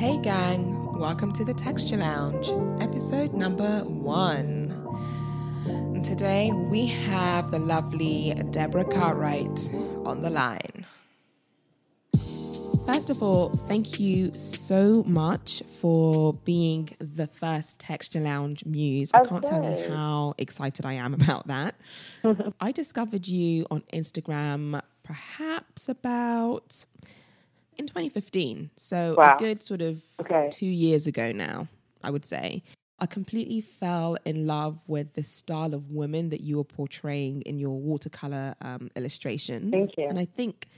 Hey, gang, welcome to the Texture Lounge, episode number one. And today we have the lovely Deborah Cartwright on the line. First of all, thank you so much for being the first Texture Lounge muse. I can't tell you how excited I am about that. I discovered you on Instagram perhaps about in 2015. So wow. a good sort of okay. two years ago now, I would say. I completely fell in love with the style of women that you were portraying in your watercolor um, illustrations. Thank you. And I think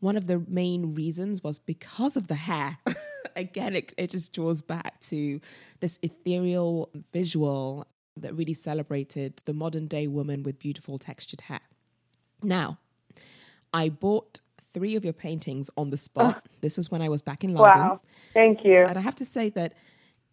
one of the main reasons was because of the hair. Again, it, it just draws back to this ethereal visual that really celebrated the modern day woman with beautiful textured hair. Now, I bought three of your paintings on the oh. spot. this was when I was back in London. Wow. Thank you. And I have to say that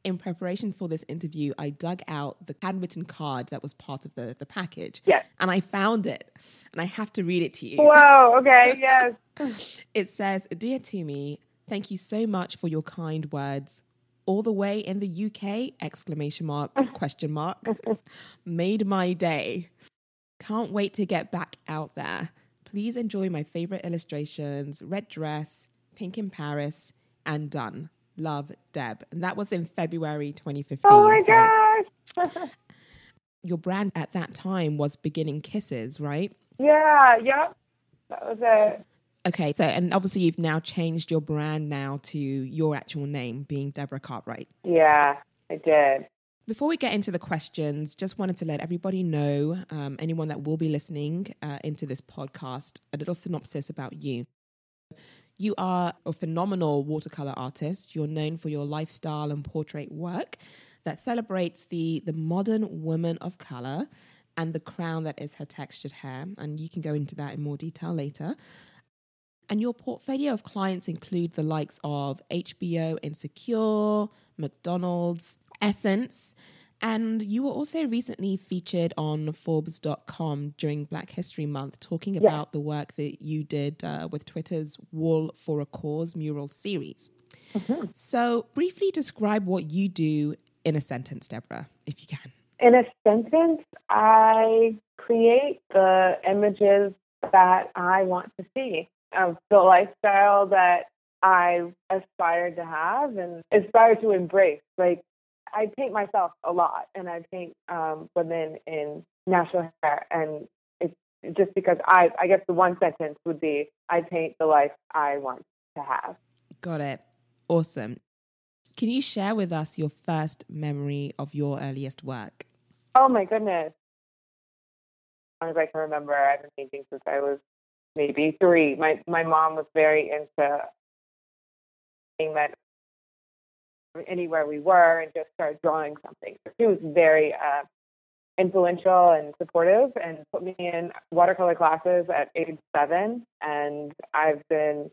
in preparation for this interview, I dug out the handwritten card that was part of the, the package. Yes. And I found it. And I have to read it to you. Whoa, okay, yes. it says, Dear Tumi, thank you so much for your kind words. All the way in the UK, exclamation mark, question mark. Made my day. Can't wait to get back out there. Please enjoy my favorite illustrations Red Dress, Pink in Paris, and Done. Love, Deb. And that was in February 2015. Oh my so gosh. your brand at that time was Beginning Kisses, right? Yeah, yeah. That was it. Okay, so and obviously you've now changed your brand now to your actual name being Deborah Cartwright. Yeah, I did. Before we get into the questions, just wanted to let everybody know, um, anyone that will be listening uh, into this podcast, a little synopsis about you. You are a phenomenal watercolor artist. You're known for your lifestyle and portrait work that celebrates the, the modern woman of color and the crown that is her textured hair. And you can go into that in more detail later. And your portfolio of clients include the likes of HBO, Insecure, McDonald's, Essence. And you were also recently featured on Forbes.com during Black History Month, talking yeah. about the work that you did uh, with Twitter's Wall for a Cause mural series. Mm-hmm. So, briefly describe what you do in a sentence, Deborah, if you can. In a sentence, I create the images that I want to see of the lifestyle that I aspire to have and aspire to embrace. Like I paint myself a lot, and I paint um, women in natural hair, and it's just because I, I guess the one sentence would be, I paint the life I want to have. Got it. Awesome. Can you share with us your first memory of your earliest work? Oh my goodness. As long as I can remember, I've been painting since I was maybe three. My my mom was very into painting that anywhere we were and just start drawing something. She was very uh, influential and supportive and put me in watercolor classes at age seven. And I've been,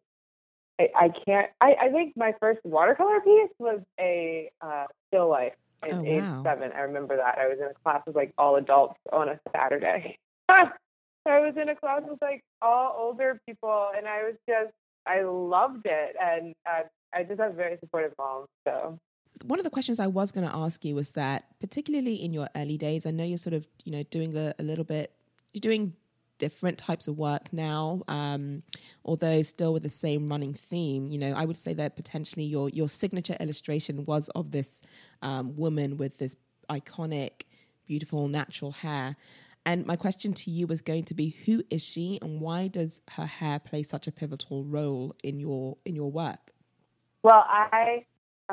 I, I can't, I, I, think my first watercolor piece was a uh, still life at oh, age wow. seven. I remember that. I was in a class with like all adults on a Saturday. I was in a class with like all older people and I was just, I loved it. And uh, I just have very supportive moms. So one of the questions I was going to ask you was that, particularly in your early days, I know you're sort of you know doing a, a little bit, you're doing different types of work now, um, although still with the same running theme. You know, I would say that potentially your your signature illustration was of this um, woman with this iconic, beautiful natural hair. And my question to you was going to be: Who is she, and why does her hair play such a pivotal role in your in your work? Well, I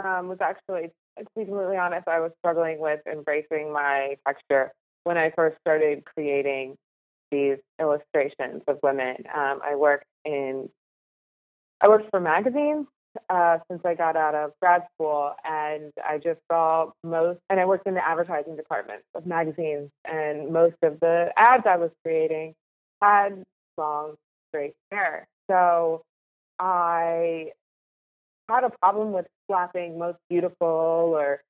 um, was actually, to be completely honest, I was struggling with embracing my texture when I first started creating these illustrations of women. Um, I worked in, I worked for magazines uh, since I got out of grad school, and I just saw most, and I worked in the advertising department of magazines, and most of the ads I was creating had long, straight hair. So I had a problem with slapping most beautiful or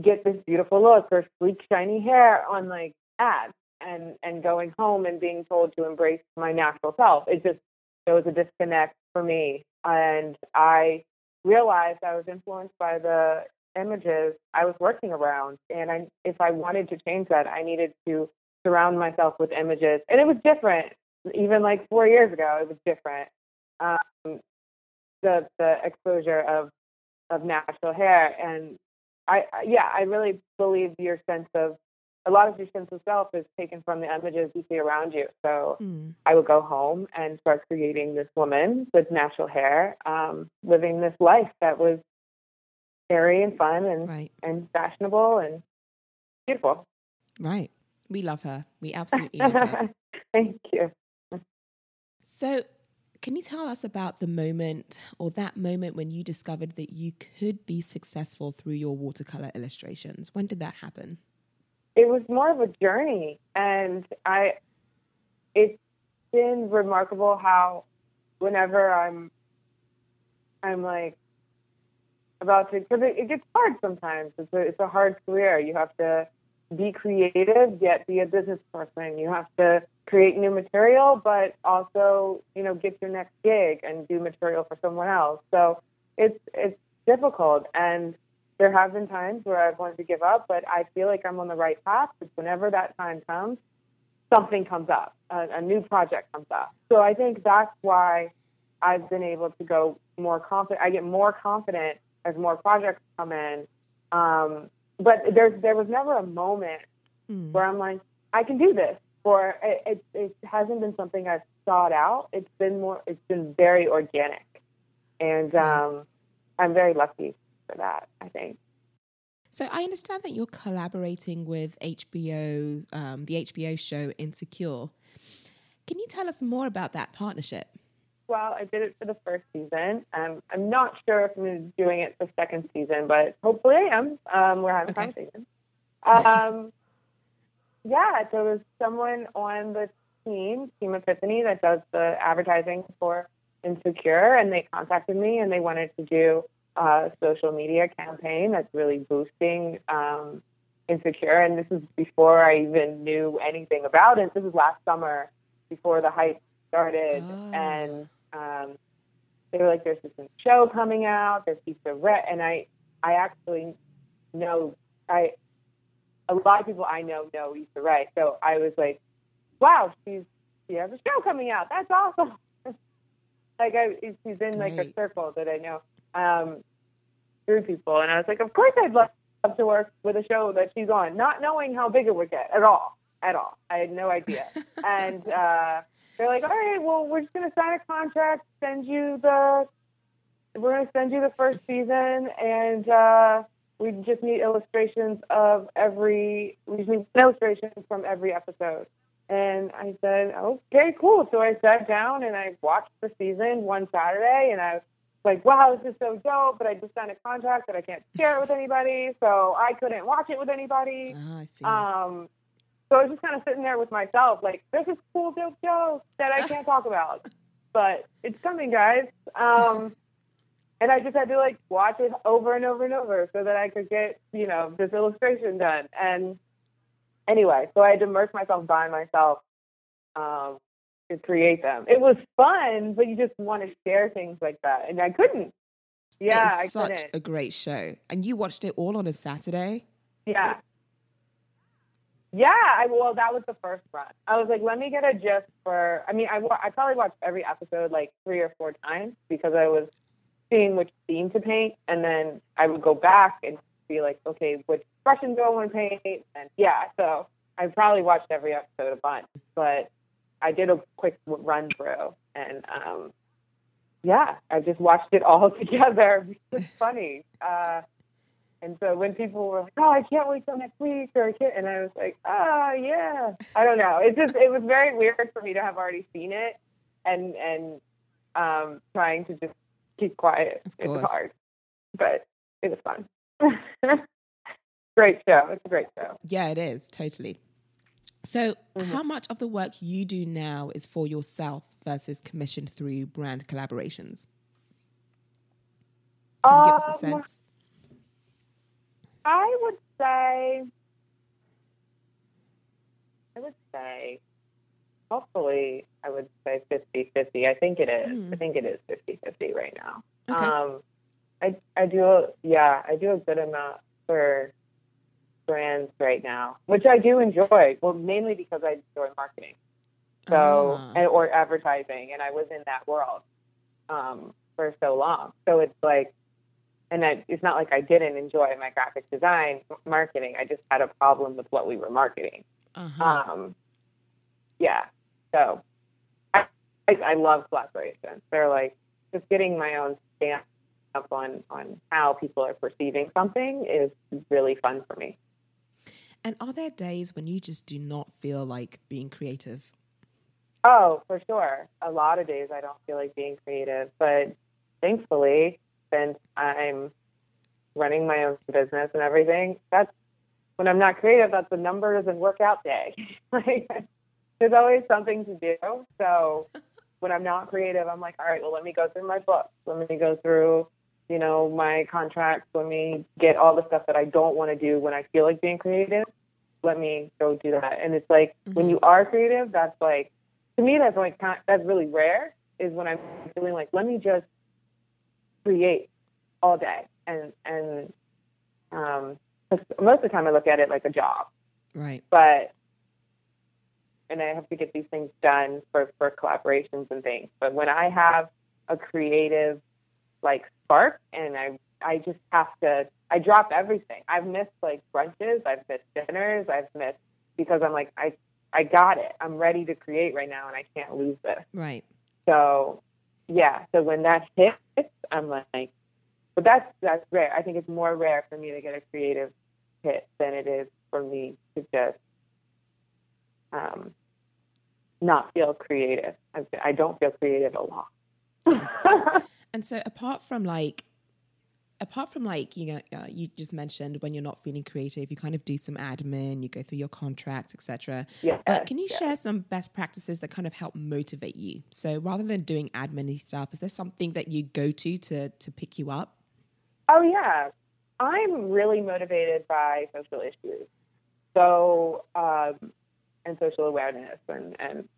get this beautiful look or sleek shiny hair on like ads and and going home and being told to embrace my natural self it just there was a disconnect for me and i realized I was influenced by the images I was working around. And I, if I wanted to change that, I needed to surround myself with images. And it was different. Even like four years ago, it was different. Um, the the exposure of of natural hair, and I yeah, I really believe your sense of a lot of your sense of self is taken from the images you see around you. So mm. I would go home and start creating this woman with natural hair, um, living this life that was airy and fun and right. and fashionable and beautiful. Right. We love her. We absolutely love her. Thank you. So, can you tell us about the moment or that moment when you discovered that you could be successful through your watercolor illustrations? When did that happen? It was more of a journey, and I. It's been remarkable how, whenever I'm, I'm like, about to because it, it, gets hard sometimes. It's a it's a hard career. You have to be creative yet be a business person. You have to create new material, but also you know get your next gig and do material for someone else. So it's it's difficult, and there have been times where I've wanted to give up, but I feel like I'm on the right path. Because whenever that time comes, something comes up, a, a new project comes up. So I think that's why I've been able to go more confident. I get more confident as more projects come in. Um, but there's there was never a moment mm. where I'm like, I can do this, or it, it, it hasn't been something I've sought out. It's been more, it's been very organic, and hmm. um, I'm very lucky for that. I think. So I understand that you're collaborating with HBO, um, the HBO show Insecure. Can you tell us more about that partnership? Well. I did it for the first season. Um, I'm not sure if I'm doing it for the second season, but hopefully I am. Um, we're having okay. conversation. Um, yeah, there was someone on the team, Team Epiphany, that does the advertising for Insecure, and they contacted me and they wanted to do a social media campaign that's really boosting um, Insecure. And this is before I even knew anything about it. This was last summer before the hype started, oh. and um, they were like, "There's this new show coming out. There's Issa Rae," and I, I actually know I, a lot of people I know know Issa Rae, so I was like, "Wow, she's she has a show coming out. That's awesome." like I, she's in like a circle that I know um, through people, and I was like, "Of course, I'd love to work with a show that she's on," not knowing how big it would get at all, at all. I had no idea, and. uh they're like, all right, well, we're just going to sign a contract, send you the, we're going to send you the first season, and uh, we just need illustrations of every, we just need illustrations from every episode. And I said, okay, cool. So I sat down and I watched the season one Saturday, and I was like, wow, this is so dope, but I just signed a contract that I can't share it with anybody, so I couldn't watch it with anybody. Oh, I see. Um, so I was just kind of sitting there with myself, like, this is cool, dope show that I can't talk about, but it's coming, guys. Um, and I just had to like watch it over and over and over so that I could get, you know, this illustration done. And anyway, so I had to immerse myself by myself um, to create them. It was fun, but you just want to share things like that, and I couldn't. Yeah, I such couldn't. a great show, and you watched it all on a Saturday. Yeah, yeah, I, well, that was the first run. I was like, let me get a gist for. I mean, I I probably watched every episode like three or four times because I was seeing which theme to paint, and then I would go back and be like, okay, which expression do I want to paint? And yeah, so I probably watched every episode a bunch, but I did a quick run through, and um, yeah, I just watched it all together. It's funny. Uh, and so when people were like, "Oh, I can't wait till next week," or "I can't," and I was like, "Ah, oh, yeah." I don't know. It just it was very weird for me to have already seen it, and and um, trying to just keep quiet. It's hard, but it was fun. great show. It's a great show. Yeah, it is totally. So, mm-hmm. how much of the work you do now is for yourself versus commissioned through brand collaborations? Can you give us a um, sense? I would say, I would say, hopefully, I would say 50 50. I think it is. Mm. I think it is 50 50 right now. Okay. Um, I I do yeah I do a good amount for brands right now, which I do enjoy. Well, mainly because I enjoy marketing, so Ah. and, or advertising, and I was in that world um, for so long. So it's like, and I, it's not like I didn't enjoy my graphic design marketing. I just had a problem with what we were marketing. Uh-huh. Um, yeah. So I, I, I love collaborations. They're like just getting my own stamp up on, on how people are perceiving something is really fun for me. and are there days when you just do not feel like being creative? Oh, for sure. A lot of days I don't feel like being creative, but thankfully, since I'm running my own business and everything, that's when I'm not creative, that's a numbers and workout day. like, there's always something to do. So when I'm not creative, I'm like, all right, well, let me go through my books. Let me go through, you know, my contracts. Let me get all the stuff that I don't want to do when I feel like being creative. Let me go do that. And it's like when mm-hmm. you are creative, that's like, to me, that's like, that's really rare is when I'm feeling like, let me just create all day. And, and, um, most of the time I look at it like a job Right. but and I have to get these things done for for collaborations and things. But when I have a creative like spark and I I just have to I drop everything. I've missed like brunches, I've missed dinners, I've missed because I'm like I I got it. I'm ready to create right now and I can't lose this. Right. So yeah, so when that hits, I'm like but that's that's rare. I think it's more rare for me to get a creative hit than it is for me to just um, not feel creative. I, I don't feel creative a lot. And so apart from like apart from like you know uh, you just mentioned when you're not feeling creative you kind of do some admin you go through your contracts etc yeah. but can you yeah. share some best practices that kind of help motivate you so rather than doing admin stuff is there something that you go to to to pick you up Oh yeah, I'm really motivated by social issues. So um, and social awareness and and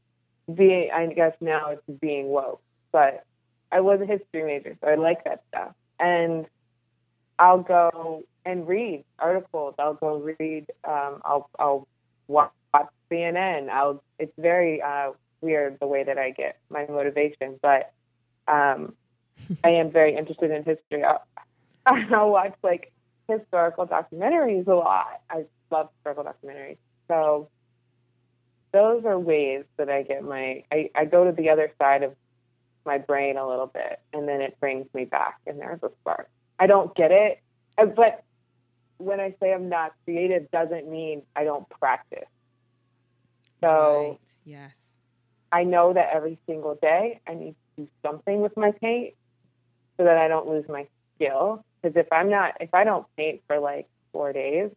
being I guess now it's being woke, but I was a history major, so I like that stuff. And I'll go and read articles. I'll go read. Um, I'll I'll watch CNN. I'll. It's very uh, weird the way that I get my motivation, but um, I am very interested in history. I'll, I'll watch like historical documentaries a lot. I love historical documentaries. So those are ways that I get my I, I go to the other side of my brain a little bit and then it brings me back and there's a spark. I don't get it. uh, But when I say I'm not creative doesn't mean I don't practice. So right yes I know that every single day I need to do something with my paint so that I don't lose my skill. Because if I'm not, if I don't paint for like four days,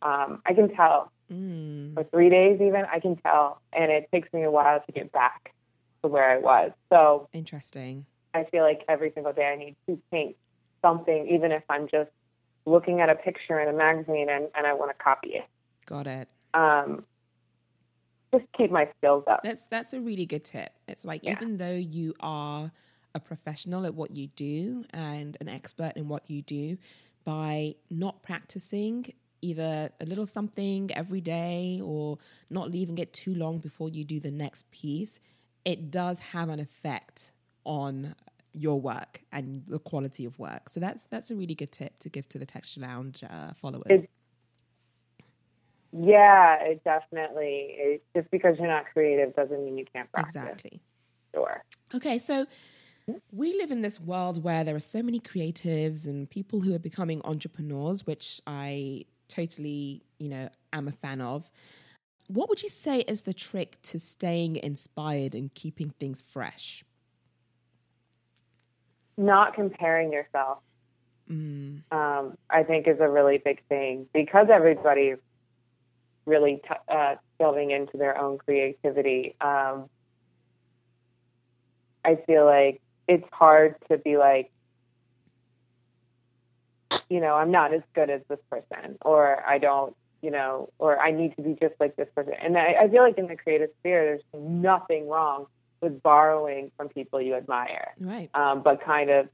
um, I can tell, mm. or three days even, I can tell. And it takes me a while to get back to where I was. So interesting I feel like every single day I need to paint something, even if I'm just looking at a picture in a magazine and, and I want to copy it. got it Um, just keep my skills up. That's that's a really good tip. It's like Yeah. even though you are a professional at what you do and an expert in what you do, by not practicing either a little something every day or not leaving it too long before you do the next piece, it does have an effect on your work and the quality of work. So that's that's a really good tip to give to the Texture Lounge uh, followers. It's- Yeah, it definitely. It, just because you're not creative doesn't mean you can't practice. exactly. Sure. Okay, so we live in this world where there are so many creatives and people who are becoming entrepreneurs, which I totally, you know, am a fan of. What would you say is the trick to staying inspired and keeping things fresh? Not comparing yourself, Mm, um, I think, is a really big thing because everybody's really t- uh, delving into their own creativity. Um, I feel like it's hard to be like, you know, I'm not as good as this person, or I don't, you know, or I need to be just like this person. And I, I feel like in the creative sphere, there's nothing wrong with borrowing from people you admire, right. um, but kind of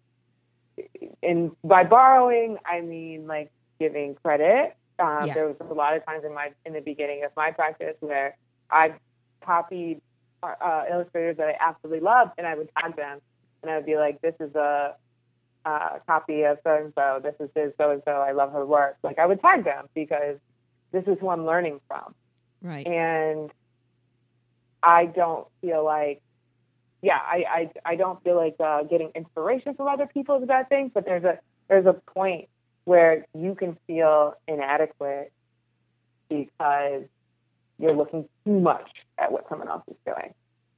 and by borrowing, I mean like giving credit. Um, Yes. There was a lot of times in my in the beginning of my practice where I copied uh, illustrators that I absolutely loved, and I would tag them, and I would be like, "This is a uh, copy of so and so. This is his so and so. I love her work." Like I would tag them because this is who I'm learning from Right. and I don't feel like, yeah, I I, I don't feel like uh, getting inspiration from other people is a bad thing, but there's a there's a point where you can feel inadequate because you're looking too much at what someone else is doing.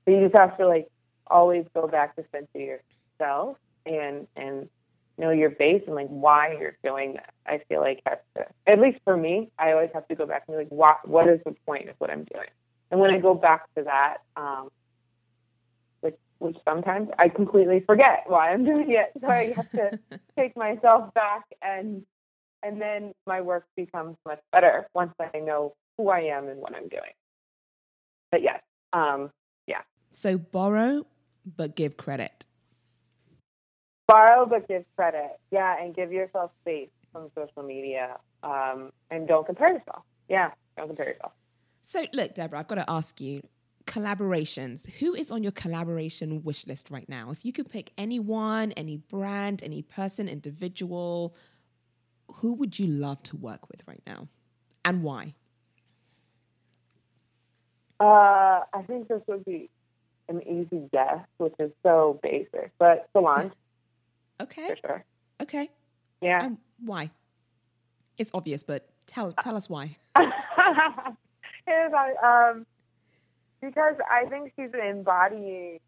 So you just have to like always go back to center yourself and and know your base and like why you're doing that. I feel like has to, at least for me, I always have to go back and be like, what what is the point of what I'm doing? And when I go back to that, um, which sometimes I completely forget why I'm doing it, so I have to take myself back and and then my work becomes much better once I know who I am and what I'm doing. But yes, um, yeah. So borrow, but give credit. borrow but give credit. Yeah, and give yourself space from social media. Um, and don't compare yourself. Yeah, don't compare yourself. So look, Deborah, I've got to ask you collaborations. Who is on your collaboration wish list right now? If you could pick anyone, any brand, any person, individual, who would you love to work with right now? And why? Uh, I think this would be an easy guess, which is so basic, but Solange Okay. for sure. Okay. Yeah. And why? It's obvious, but tell tell us why. Here's um, because I think she's embodying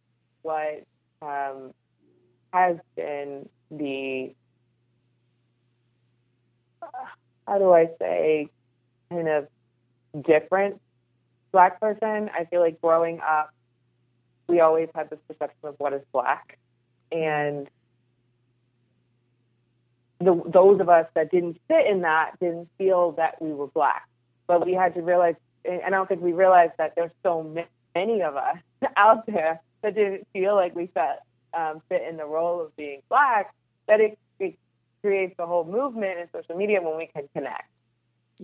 what um, has been the how do I say kind of different black person. I feel like growing up, we always had this perception of what is black, and the, those of us that didn't fit in that didn't feel that we were black. But we had to realize, I don't think we realized that there's so many of us out there that didn't feel like we fit, um, fit in the role of being black, that it, it creates a whole movement in social media when we can connect.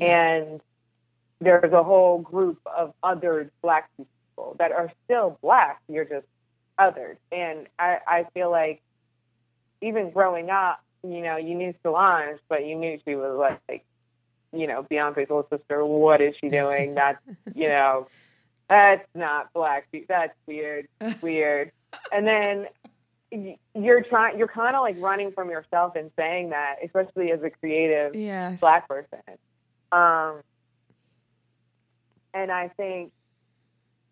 And there's a whole group of other black people that are still black. You're just othered. And I, I feel like even growing up, you know, you knew Solange, but you knew she was like, like you know, Beyonce's little sister. What is she doing? That's, you know, that's not black. That's weird, weird. And then you're trying, you're kind of like running from yourself and saying that, especially as a creative Yes. black person. Um, and I think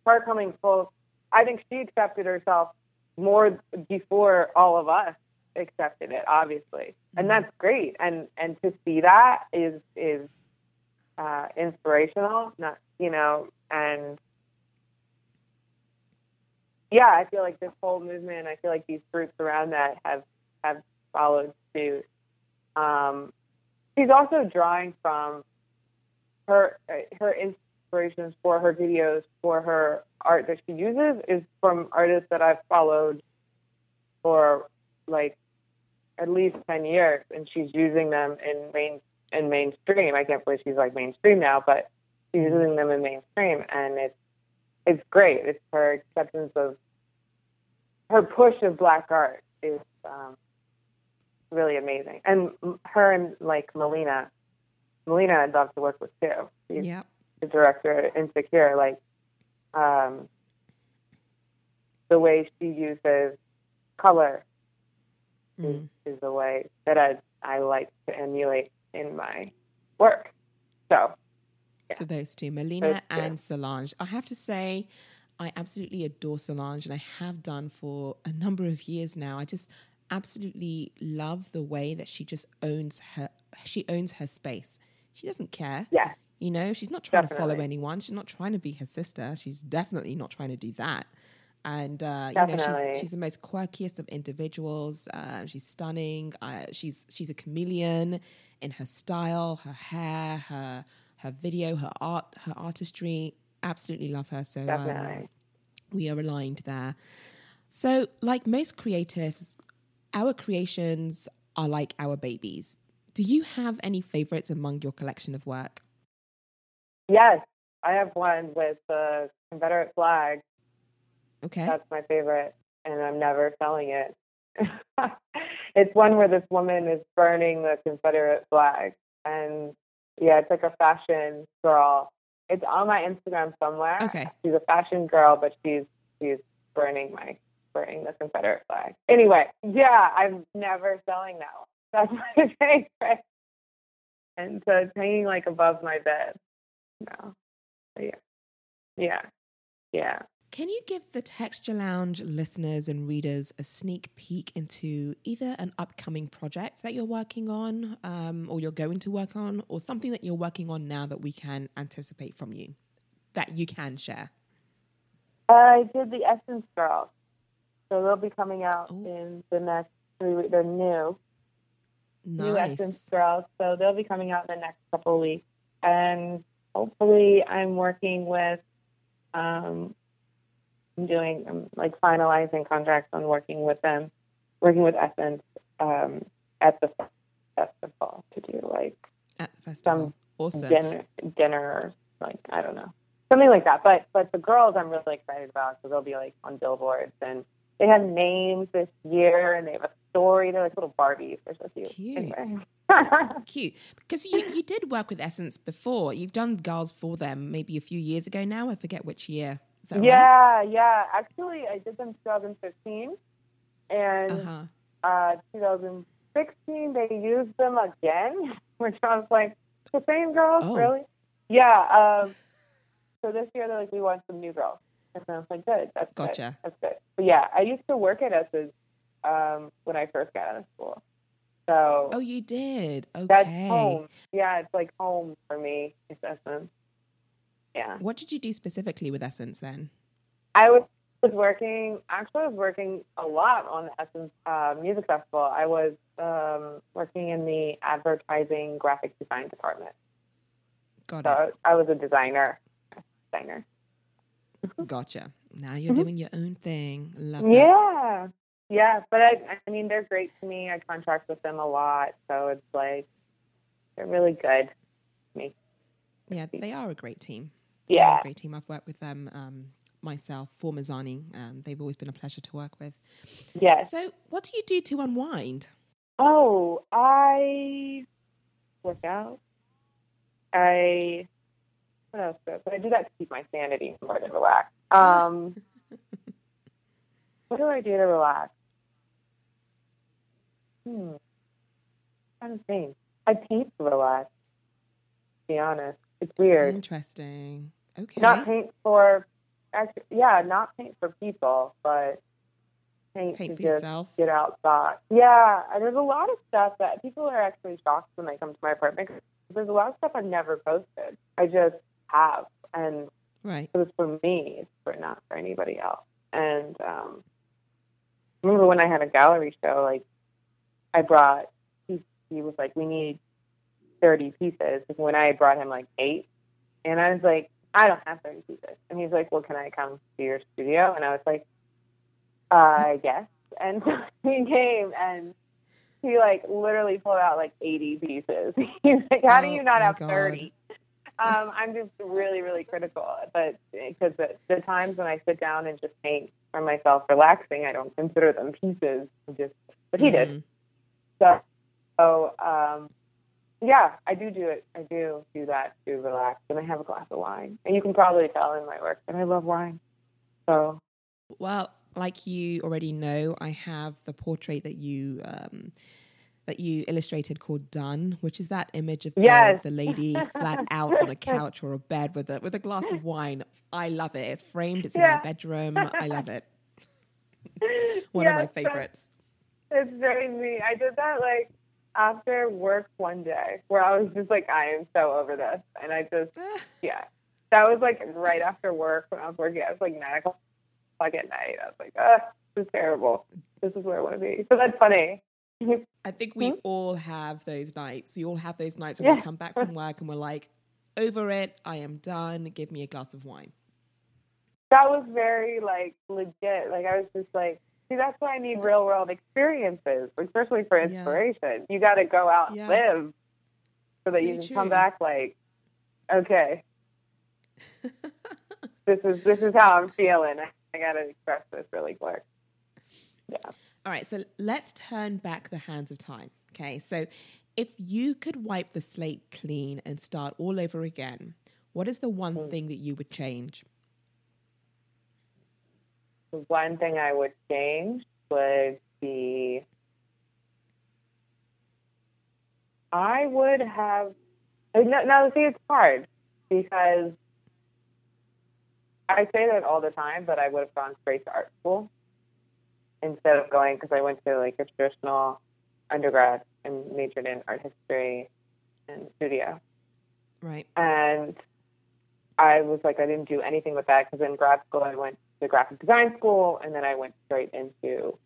her coming full, I think she accepted herself more before all of us accepted it, obviously, and that's great. And and to see that is is uh, inspirational. Not you know, and yeah, I feel like this whole movement. I feel like these groups around that have have followed suit. Um, she's also drawing from her uh, her inspirations for her videos for her art that she uses is from artists that I've followed for like at least 10 years and she's using them in main in mainstream. I can't believe she's like mainstream now but she's using them in mainstream and it's it's great. It's her acceptance of her push of black art is um, really amazing. And her and like Melina Melina I'd love to work with too. She's Yeah. the director Insecure, like um, the way she uses color Mm. is the way that I I like to emulate in my work. So Yeah. So those two, Melina Those two. and Solange. I have to say, I absolutely adore Solange, and I have done for a number of years now. I just absolutely love the way that she just owns her. She owns her space. She doesn't care. yeah, You know, she's not trying to follow anyone. She's not trying to be her sister. She's definitely not trying to do that. And uh, you know, she's, she's the most quirkiest of individuals. Uh, she's stunning. Uh, she's she's a chameleon in her style, her hair, her her video, her art, her artistry. Absolutely love her. So um, we are aligned there. So, like most creatives, our creations are like our babies. Do you have any favorites among your collection of work? Yes, I have one with the Confederate flag. Okay. That's my favorite, and I'm never selling it. it's one where this woman is burning the Confederate flag, and yeah, it's like a fashion girl. It's on my Instagram somewhere. Okay. She's a fashion girl, but she's she's burning my burning the Confederate flag. Anyway, yeah, I'm never selling that one. That's my favorite. And so it's hanging like above my bed. No. Yeah. Yeah. Yeah. Can you give the Texture Lounge listeners and readers a sneak peek into either an upcoming project that you're working on um, or you're going to work on, or something that you're working on now that we can anticipate from you that you can share? I did the Essence Girls. So they'll be coming out Ooh. in the next three weeks. They're new, new Essence Nice. Girls. So they'll be coming out in the next couple of weeks. And hopefully, I'm working with, um, doing, I'm like finalizing contracts on working with them, working with Essence um, at the festival to do like At the festival. some awesome. dinner, dinner, like I don't know, something like that. But but the girls, I'm really excited about because they'll be like on billboards and they have names this year and they have a story. They're like little Barbies. They're so cute. Cute. Anyway. Cute. Because you, you did work with Essence before. You've done Girls for Them maybe a few years ago now. I forget which year. That right? yeah, yeah. Actually, I did them 2015 and Uh-huh. uh, 2016 they used them again, which I was like, the same girls, Oh. really? Yeah. Um, so this year they're like, we want some new girls, and I was like, good, that's good. Gotcha. That's good. But yeah, I used to work at Essence um, when I first got out of school, so Oh, you did. Okay. that's home. Yeah, it's like home for me. It's Essence. Yeah. What did you do specifically with Essence then? I was working. Actually, I was working a lot on the Essence uh, Music Festival. I was um, working in the advertising graphic design department. Got So I was a designer. Designer. Gotcha. Now you're Mhm. doing your own thing. Love that. Yeah, yeah. But I, I mean, they're great to me. I contract with them a lot, so it's like they're really good. to Me. Yeah, they are a great team. Yeah. great team. I've worked with them um, myself for Mizani. Um, they've always been a pleasure to work with. Yeah. So, what do you do to unwind? Oh, I work out. I what else? do I do? I do that to keep my sanity more than relax. Um, what do I do to relax? Hmm. I don't think. I paint to relax. To be honest, it's weird. Interesting. Okay. Not paint for, actually, yeah, not paint for people, but paint, Paint to for just yourself. get outside. Yeah, and there's a lot of stuff that people are actually shocked when they come to my apartment. 'cause There's a lot of stuff I've never posted. I just have, and Right. it was for me. It's for not for anybody else. And um, remember when I had a gallery show, like I brought. He, he was like, "We need thirty pieces." When I brought him like eight, and I was like, "I don't have thirty pieces." And he's like, "Well, can I come to your studio?" And I was like, "I guess." And so he came and he like literally pulled out like 80 pieces. He's like, how do Oh, you not have God. 30? Um, I'm just really, really critical. But because the, the times when I sit down and just paint for myself relaxing, I don't consider them pieces. Just, but he did. Mhm. So, so um, yeah, I do do it. I do do that to relax. And I have a glass of wine. And you can probably tell in my work that I love wine. So, Well, like you already know, I have the portrait that you um, that you illustrated called "Done," which is that image of the- Yes. the, lady flat out on a couch or a bed with a with a glass of wine. I love it. It's framed. It's in my bedroom. I love it. One of my favorites. It's very me. I did that like after work one day where I was just like, I am so over this. And I just, yeah. That was like right after work when I was working. I was like nine o'clock at night. I was like, ah, this is terrible. This is where I want to be. So that's funny. I think we Hmm? all have those nights. We all have those nights when we come back from work and we're like, over it. I am done. Give me a glass of wine. That was very like legit. Like I was just like, See, that's why I need real world experiences, especially for inspiration. Yeah. You got to go out yeah. and live so that so you can true. come back like, okay, this is this is how I'm feeling. I got to express this really quick. Yeah. All right. So let's turn back the hands of time. Okay. So if you could wipe the slate clean and start all over again, what is the one mm. thing that you would change? One thing I would change would be I would have. No, no, see, it's hard because I say that all the time, but I would have gone straight to art school instead of going because I went to like a traditional undergrad and majored in art history and studio. Right. And I was like, I didn't do anything with that because in grad school I went to graphic design school and then I went straight into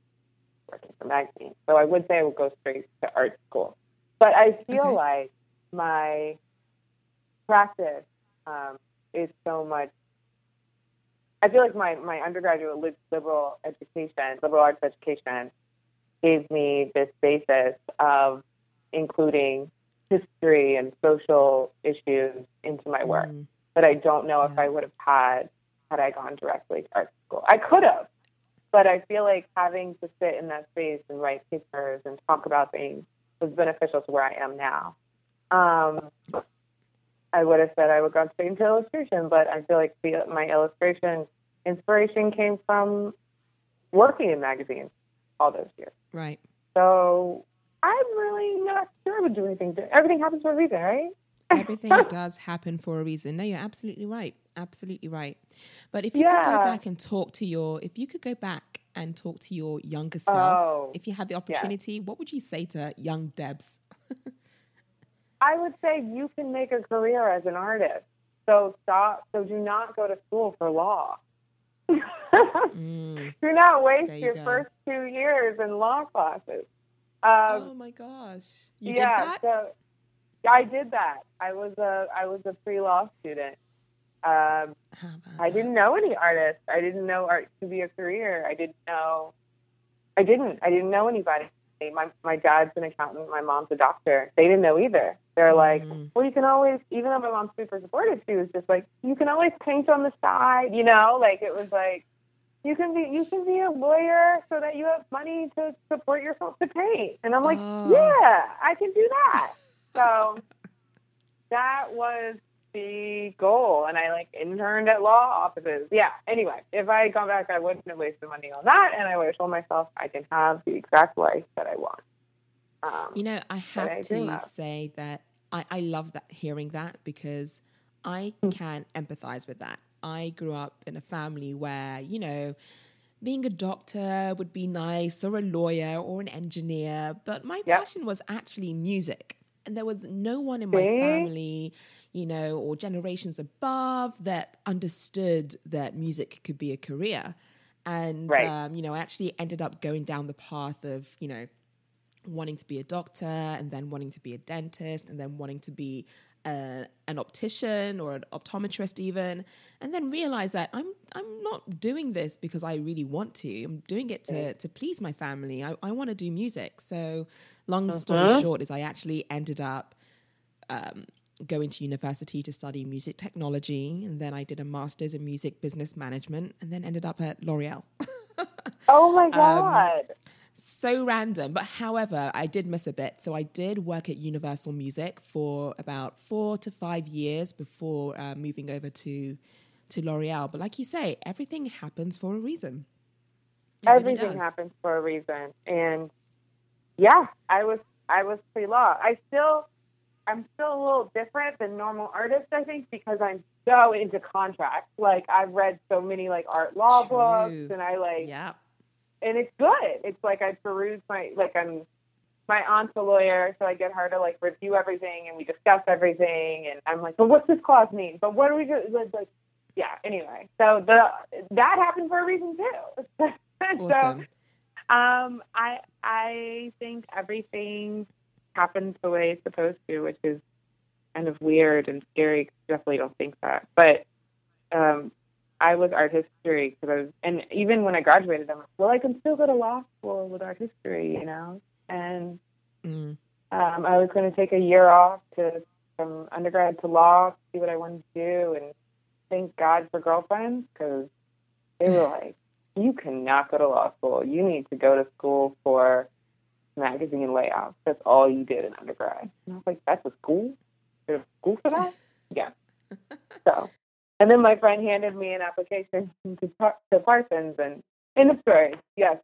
working for magazines. So I would say I would go straight to art school. But I feel okay. like my practice um, is so much. I feel like my, my undergraduate liberal education, liberal arts education, gave me this basis of including history and social issues into my work. Mm. But I don't know yeah. if I would have had had I gone directly to art school. I could have, but I feel like having to sit in that space and write papers and talk about things was beneficial to where I am now. Um, I would have said I would go straight into illustration, but I feel like the, my illustration inspiration came from working in magazines all those years. Right. So I'm really not sure I would do anything. Everything happens for a reason, right? Everything does happen for a reason. No, you're absolutely right. Absolutely right. But if you yeah. could go back and talk to your, if you could go back and talk to your younger self, oh, if you had the opportunity, yeah. what would you say to young Debs? I would say you can make a career as an artist. So stop. So do not go to school for law. mm, do not waste you your go. first two years in law classes. Um, oh my gosh! You yeah, so I did that. I was a I was a pre law student. Um, I didn't know any artists. I didn't know art to be a career. I didn't know. I didn't. I didn't know anybody. My my dad's an accountant. My mom's a doctor. They didn't know either. They're like, mm. well, you can always. Even though my mom's super supportive, she was just like, you can always paint on the side. You know, like it was like, you can be you can be a lawyer so that you have money to support yourself to paint. And I'm like, oh. yeah, I can do that. So that was the goal. And I like interned at law offices. Yeah. Anyway, if I had gone back, I wouldn't have wasted money on that. And I would have told myself I can have the exact life that I want. Um, you know, I have I to say that I, I love that hearing that because I hmm. can empathize with that. I grew up in a family where, you know, being a doctor would be nice or a lawyer or an engineer, but my yep. passion was actually music and there was no one in my family, you know, or generations above that understood that music could be a career. And, right. um, you know, I actually ended up going down the path of, you know, wanting to be a doctor and then wanting to be a dentist and then wanting to be a, an optician or an optometrist even and then realize that I'm I'm not doing this because I really want to I'm doing it to to please my family I, I want to do music so long uh-huh. story short is I actually ended up um, going to university to study music technology, and then I did a master's in music business management, and then ended up at L'Oreal. oh my um, god! Um, so random, but however, I did miss a bit. So I did work at Universal Music for about four to five years before uh, moving over to to L'Oreal. But like you say, everything happens for a reason. It everything really happens for a reason, and yeah, I was I was pre law. I still I'm still a little different than normal artists, I think, because I'm so into contracts. Like I've read so many like art law True. books and I like yeah. And it's good. It's like I peruse my like I'm my aunt's a lawyer, so I get her to like review everything and we discuss everything and I'm like, but what's this clause mean? But what do we do? Like, like yeah, anyway. So the that happened for a reason too. awesome. so um, I I think everything happens the way it's supposed to, which is kind of weird and scary. Definitely don't think that, but um, I was art history because I was, and even when I graduated, I'm like, well, I can still go to law school with art history, you know. And mm. um, I was going to take a year off to from undergrad to law, see what I wanted to do, and thank God for girlfriends because they were like, you cannot go to law school. You need to go to school for magazine layouts. That's all you did in undergrad. And I was like, that's a school? There's a school for that? Yeah. so, and then my friend handed me an application to, to Parsons and in the story, yes.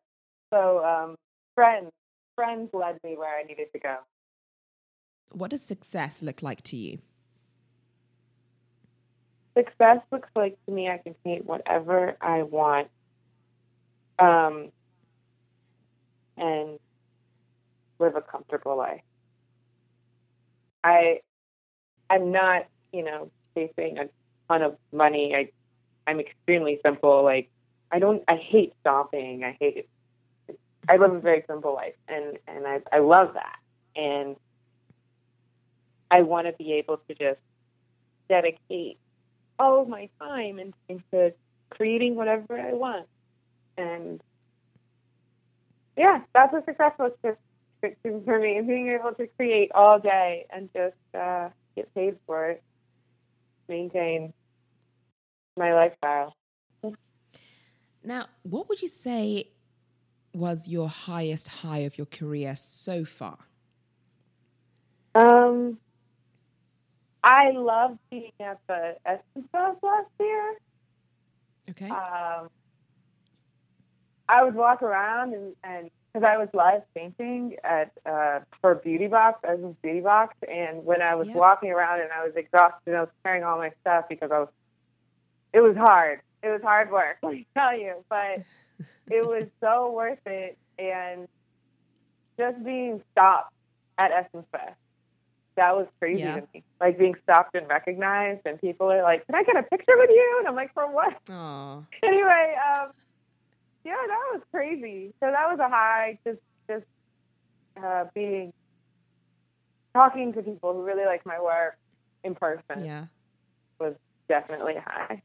So, um, friends, friends led me where I needed to go. What does success look like to you? Success looks like to me I can paint whatever I want. Um, and live a comfortable life. I I'm not, you know, chasing a ton of money. I I'm extremely simple. Like I don't I hate shopping. I hate I live a very simple life and and I I love that. And I want to be able to just dedicate all of my time into creating whatever I want. And yeah, that's what success looks for me, being able to create all day and just uh, get paid for it, maintain my lifestyle. Now, what would you say was your highest high of your career so far? Um, I loved being at the Essence Fest last year. Okay. Um, I would walk around and, and because I was live painting at uh, for Beauty Box, Essence Beauty Box, and when I was yeah. walking around and I was exhausted, and I was carrying all my stuff because I was. It was hard. It was hard work, let me tell you, but it was so worth it, and just being stopped at Essence Fest that was crazy yeah. to me. Like being stopped and recognized, and people are like, "Can I get a picture with you?" And I'm like, "For what?" Aww. Anyway, um, yeah, that was crazy. So that was a high. Just, just uh, being talking to people who really like my work in person. Yeah, was definitely high.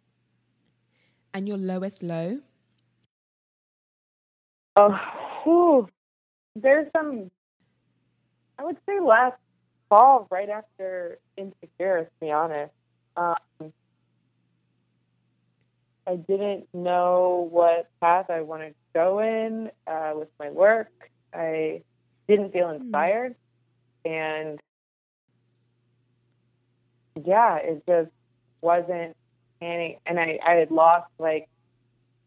And your lowest low? Oh, whew. there's some. I would say less fall right after Insecure, to be honest. Um, I didn't know what path I wanted to go in uh, with my work. I didn't feel hmm. inspired. Mm. And yeah, it just wasn't panning. And I, I had lost like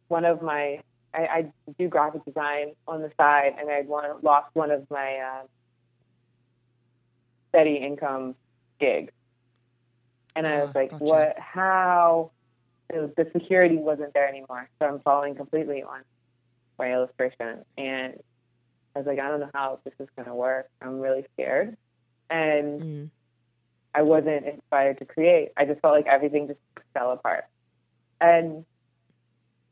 one of my, I, I do graphic design on the side, and I'd lost one of my uh, steady income gigs, And I was ah, like, gotcha. what, how? the security wasn't there anymore. So I'm falling completely on my illustration. And I was like, I don't know how this is going to work. I'm really scared. And mm. I wasn't inspired to create. I just felt like everything just fell apart. And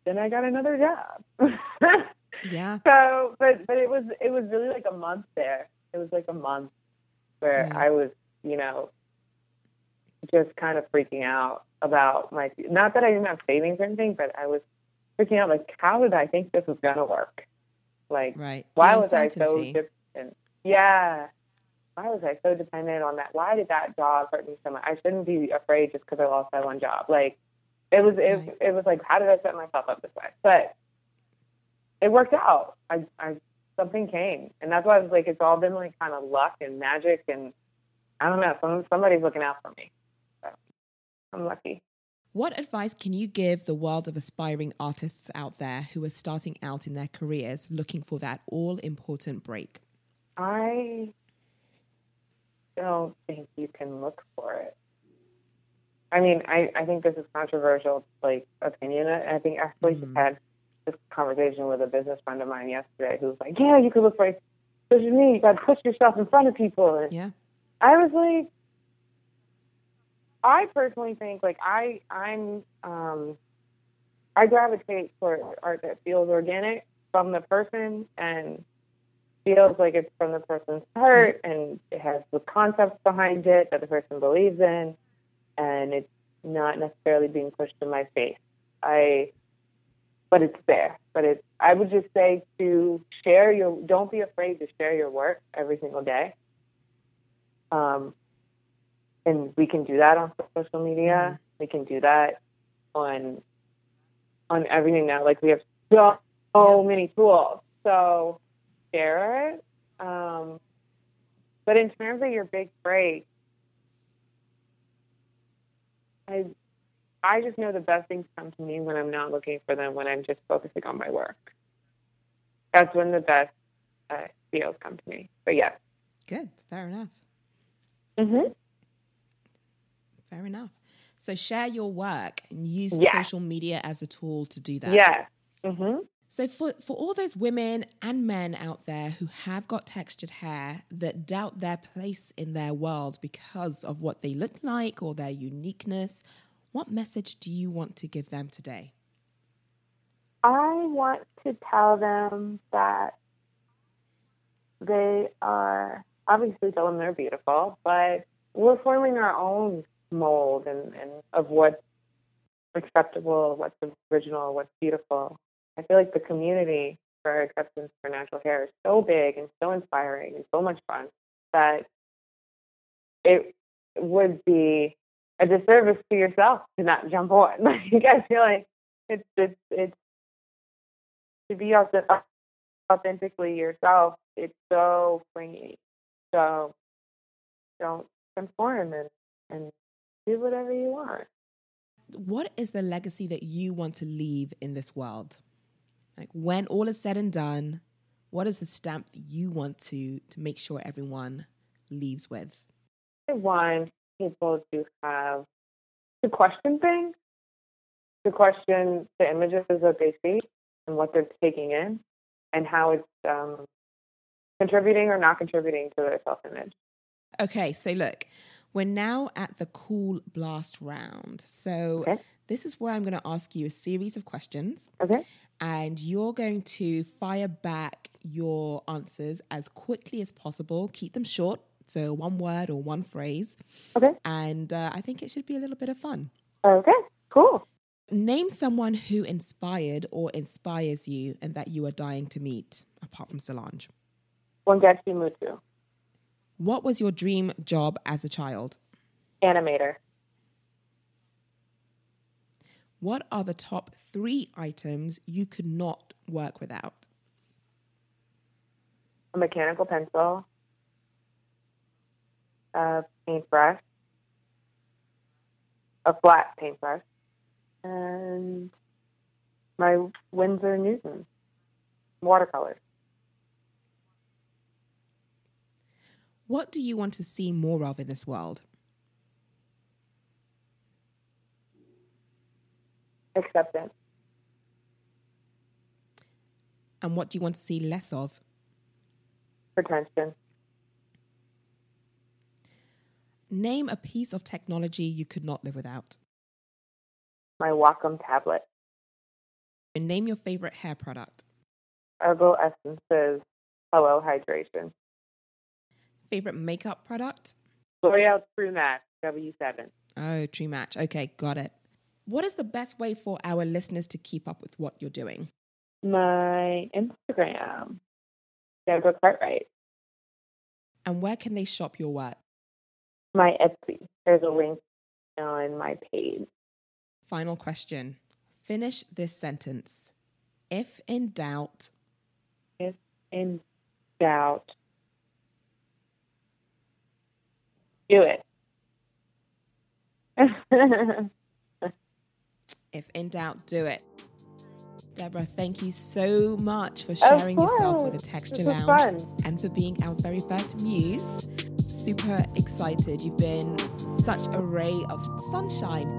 then I got another job. yeah. So, but but it was it was really like a month there. It was like a month where mm-hmm. I was, you know, just kind of freaking out about my, not that I didn't have savings or anything, but I was freaking out like, how did I think this was going to work? Like, right. why was I so dependent? Yeah. Why was I so dependent on that? Why did that job hurt me so much? I shouldn't be afraid just because I lost my one job. Like, it was, it, right. it was like, how did I set myself up this way? But it worked out. I, I something came, and that's why I was like, it's all been like kind of luck and magic, and I don't know, some somebody's looking out for me. So I'm lucky. What advice can you give the world of aspiring artists out there who are starting out in their careers looking for that all important break? I don't think you can look for it. I mean, I, I think this is controversial, like opinion. I think actually mm-hmm. just had this conversation with a business friend of mine yesterday who was like, "Yeah, you could look for social media. You got to push yourself in front of people." And yeah, I was like, I personally think like I I'm um I gravitate for art that feels organic from the person and feels like it's from the person's heart and it has the concepts behind it that the person believes in and it's not necessarily being pushed in my face. I, but it's there. But it's, I would just say to share your, don't be afraid to share your work every single day. Um, and we can do that on social media. Mm-hmm. We can do that on, on everything now. Like we have so, so many tools. So share it. Um, but in terms of your big break, I I just know the best things come to me when I'm not looking for them, when I'm just focusing on my work. That's when the best uh, deals come to me. But yeah. Good. Fair enough. Mm-hmm. Fair enough. So share your work and use yeah. social media as a tool to do that. Yeah. Mm-hmm. So for for all those women and men out there who have got textured hair that doubt their place in their world because of what they look like or their uniqueness, what message do you want to give them today? I want to tell them that they are obviously tell them they're beautiful, but we're forming our own mold and, and of what's acceptable, what's original, what's beautiful. I feel like the community for acceptance for natural hair is so big and so inspiring and so much fun that it would be a disservice to yourself to not jump on. Like I feel like it's it's it's to be authentically yourself. It's so freeing. So don't conform and and do whatever you want. What is the legacy that you want to leave in this world? Like when all is said and done, what is the stamp that you want to to make sure everyone leaves with? I want people to have to question things, to question the images that they see and what they're taking in, and how it's um, contributing or not contributing to their self image. Okay, so look, we're now at the cool blast round. So okay. this is where I'm going to ask you a series of questions. Okay and you're going to fire back your answers as quickly as possible. Keep them short, so one word or one phrase. Okay. And uh, I think it should be a little bit of fun. Okay, cool. Name someone who inspired or inspires you and that you are dying to meet, apart from Solange. Wangechi Mutu. What was your dream job as a child? Animator. What are the top three items you could not work without? A mechanical pencil, a paintbrush, a flat paintbrush, and my Winsor Newton watercolors. What do you want to see more of in this world? acceptance. And what do you want to see less of? Pretension. Name a piece of technology you could not live without. My Wacom tablet. And name your favorite hair product. Herbal Essences Hello Hydration. Favorite makeup product? L'Oreal True Match W7. Oh, True Match. Okay, got it. What is the best way for our listeners to keep up with what you're doing? My Instagram, Deborah Cartwright. And where can they shop your work? My Etsy. There's a link on my page. Final question. Finish this sentence. If in doubt. If in doubt. Do it. If in doubt, do it. Deborah, thank you so much for sharing yourself with the Texture Lounge fun. and for being our very first muse. Super excited. You've been such a ray of sunshine.